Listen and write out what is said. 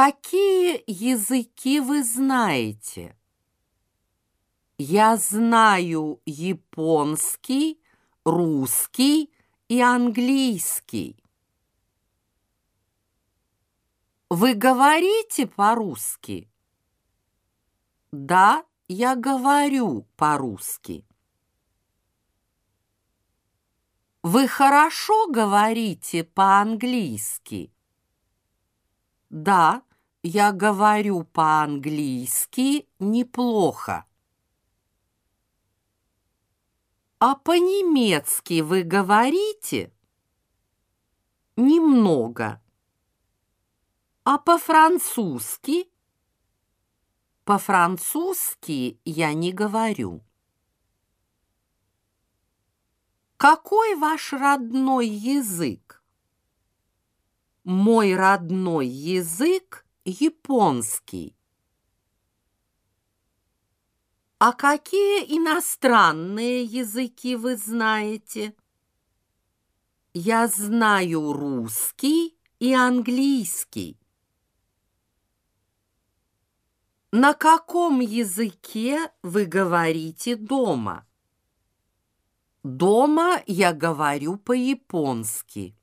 Какие языки вы знаете? Я знаю японский, русский и английский. Вы говорите по-русски? Да, я говорю по-русски. Вы хорошо говорите по-английски? Да, я говорю по-английски неплохо. А по-немецки вы говорите? Немного. А по-французски? По-французски я не говорю. Какой ваш родной язык? Мой родной язык японский. А какие иностранные языки вы знаете? Я знаю русский и английский. На каком языке вы говорите дома? Дома я говорю по-японски.